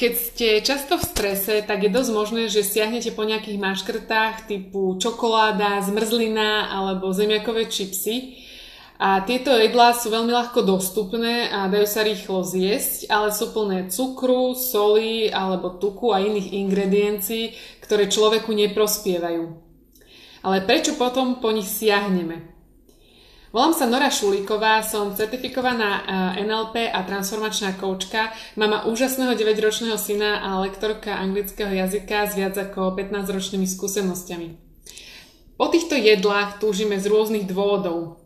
Keď ste často v strese, tak je dosť možné, že siahnete po nejakých maškrtách typu čokoláda, zmrzlina alebo zemiakové čipsy. A tieto jedlá sú veľmi ľahko dostupné a dajú sa rýchlo zjesť, ale sú plné cukru, soli alebo tuku a iných ingrediencií, ktoré človeku neprospievajú. Ale prečo potom po nich siahneme? Volám sa Nora Šulíková, som certifikovaná eh, NLP a transformačná koučka, mama úžasného 9-ročného syna a lektorka anglického jazyka s viac ako 15-ročnými skúsenostiami. Po týchto jedlách túžime z rôznych dôvodov.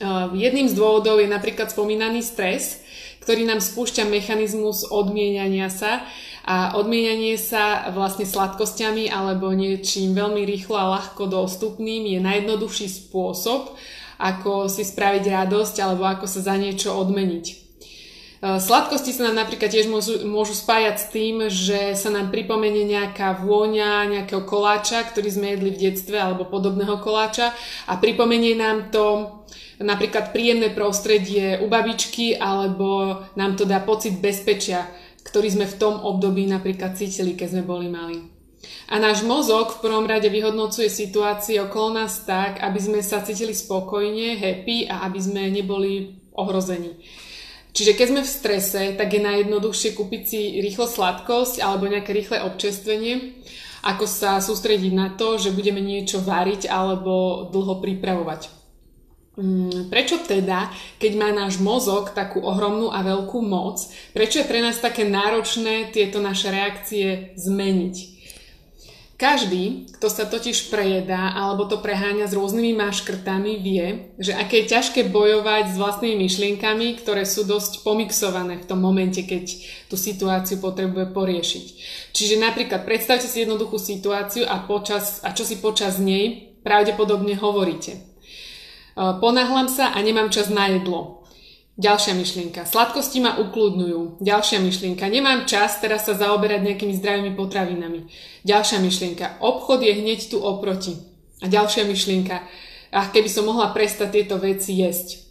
Eh, jedným z dôvodov je napríklad spomínaný stres, ktorý nám spúšťa mechanizmus odmieniania sa a odmienianie sa vlastne sladkosťami alebo niečím veľmi rýchlo a ľahko dostupným je najjednoduchší spôsob, ako si spraviť radosť alebo ako sa za niečo odmeniť. E, sladkosti sa nám napríklad tiež môžu, môžu spájať s tým, že sa nám pripomenie nejaká vôňa nejakého koláča, ktorý sme jedli v detstve alebo podobného koláča a pripomenie nám to napríklad príjemné prostredie u babičky alebo nám to dá pocit bezpečia, ktorý sme v tom období napríklad cítili, keď sme boli mali. A náš mozog v prvom rade vyhodnocuje situácie okolo nás tak, aby sme sa cítili spokojne, happy a aby sme neboli ohrození. Čiže keď sme v strese, tak je najjednoduchšie kúpiť si rýchlo sladkosť alebo nejaké rýchle občerstvenie, ako sa sústrediť na to, že budeme niečo variť alebo dlho pripravovať. Mm, prečo teda, keď má náš mozog takú ohromnú a veľkú moc, prečo je pre nás také náročné tieto naše reakcie zmeniť? Každý, kto sa totiž prejedá alebo to preháňa s rôznymi maškrtami, vie, že aké je ťažké bojovať s vlastnými myšlienkami, ktoré sú dosť pomixované v tom momente, keď tú situáciu potrebuje poriešiť. Čiže napríklad predstavte si jednoduchú situáciu a, počas, a čo si počas nej pravdepodobne hovoríte. Ponáhlam sa a nemám čas na jedlo. Ďalšia myšlienka. Sladkosti ma ukludňujú. Ďalšia myšlienka. Nemám čas teraz sa zaoberať nejakými zdravými potravinami. Ďalšia myšlienka. Obchod je hneď tu oproti. A ďalšia myšlienka. Ach, keby som mohla prestať tieto veci jesť.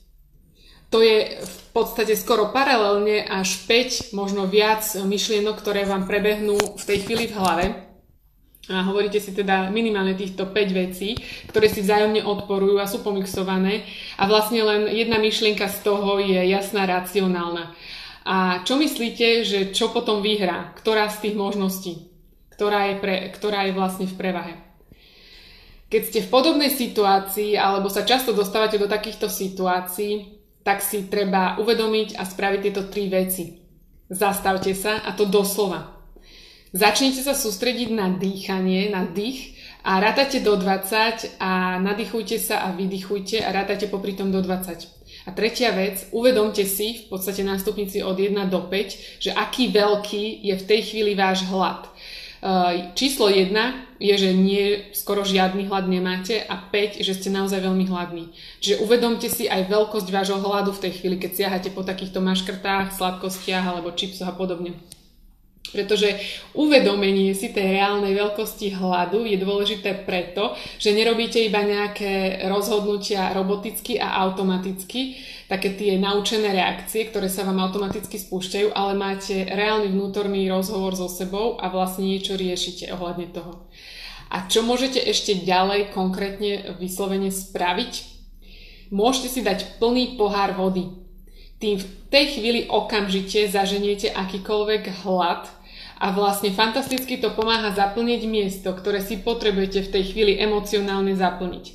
To je v podstate skoro paralelne až 5, možno viac myšlienok, ktoré vám prebehnú v tej chvíli v hlave a hovoríte si teda minimálne týchto 5 vecí, ktoré si vzájomne odporujú a sú pomixované a vlastne len jedna myšlienka z toho je jasná, racionálna. A čo myslíte, že čo potom vyhrá? Ktorá z tých možností? Ktorá je, pre, ktorá je vlastne v prevahe? Keď ste v podobnej situácii alebo sa často dostávate do takýchto situácií, tak si treba uvedomiť a spraviť tieto tri veci. Zastavte sa a to doslova. Začnite sa sústrediť na dýchanie, na dých a rátate do 20 a nadýchujte sa a vydychujte a rátate popri tom do 20. A tretia vec, uvedomte si v podstate na stupnici od 1 do 5, že aký veľký je v tej chvíli váš hlad. Číslo 1 je, že nie, skoro žiadny hlad nemáte a 5, že ste naozaj veľmi hladní. Čiže uvedomte si aj veľkosť vášho hladu v tej chvíli, keď siahate po takýchto maškrtách, sladkostiach alebo čipsoch a podobne. Pretože uvedomenie si tej reálnej veľkosti hladu je dôležité preto, že nerobíte iba nejaké rozhodnutia roboticky a automaticky, také tie naučené reakcie, ktoré sa vám automaticky spúšťajú, ale máte reálny vnútorný rozhovor so sebou a vlastne niečo riešite ohľadne toho. A čo môžete ešte ďalej konkrétne vyslovene spraviť? Môžete si dať plný pohár vody. Tým v tej chvíli okamžite zaženiete akýkoľvek hlad a vlastne fantasticky to pomáha zaplniť miesto, ktoré si potrebujete v tej chvíli emocionálne zaplniť.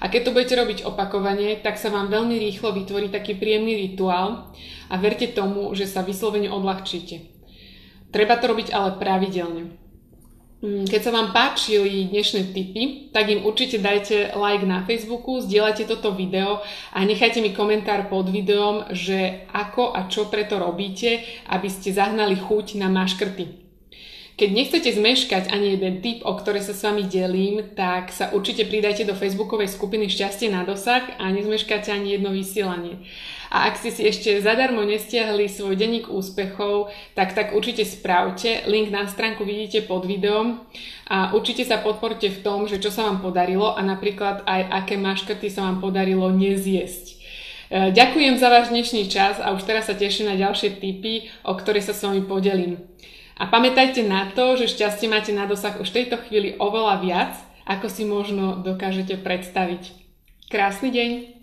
A keď to budete robiť opakovane, tak sa vám veľmi rýchlo vytvorí taký príjemný rituál a verte tomu, že sa vyslovene odľahčíte. Treba to robiť ale pravidelne. Mm, keď sa vám páčili dnešné tipy, tak im určite dajte like na Facebooku, zdieľajte toto video a nechajte mi komentár pod videom, že ako a čo preto robíte, aby ste zahnali chuť na maškrty. Keď nechcete zmeškať ani jeden tip, o ktoré sa s vami delím, tak sa určite pridajte do facebookovej skupiny Šťastie na dosah a nezmeškáte ani jedno vysielanie. A ak ste si ešte zadarmo nestiahli svoj denník úspechov, tak tak určite spravte. Link na stránku vidíte pod videom a určite sa podporte v tom, že čo sa vám podarilo a napríklad aj aké maškrty sa vám podarilo nezjesť. E, ďakujem za váš dnešný čas a už teraz sa teším na ďalšie tipy, o ktoré sa s vami podelím. A pamätajte na to, že šťastie máte na dosah už tejto chvíli oveľa viac, ako si možno dokážete predstaviť. Krásny deň!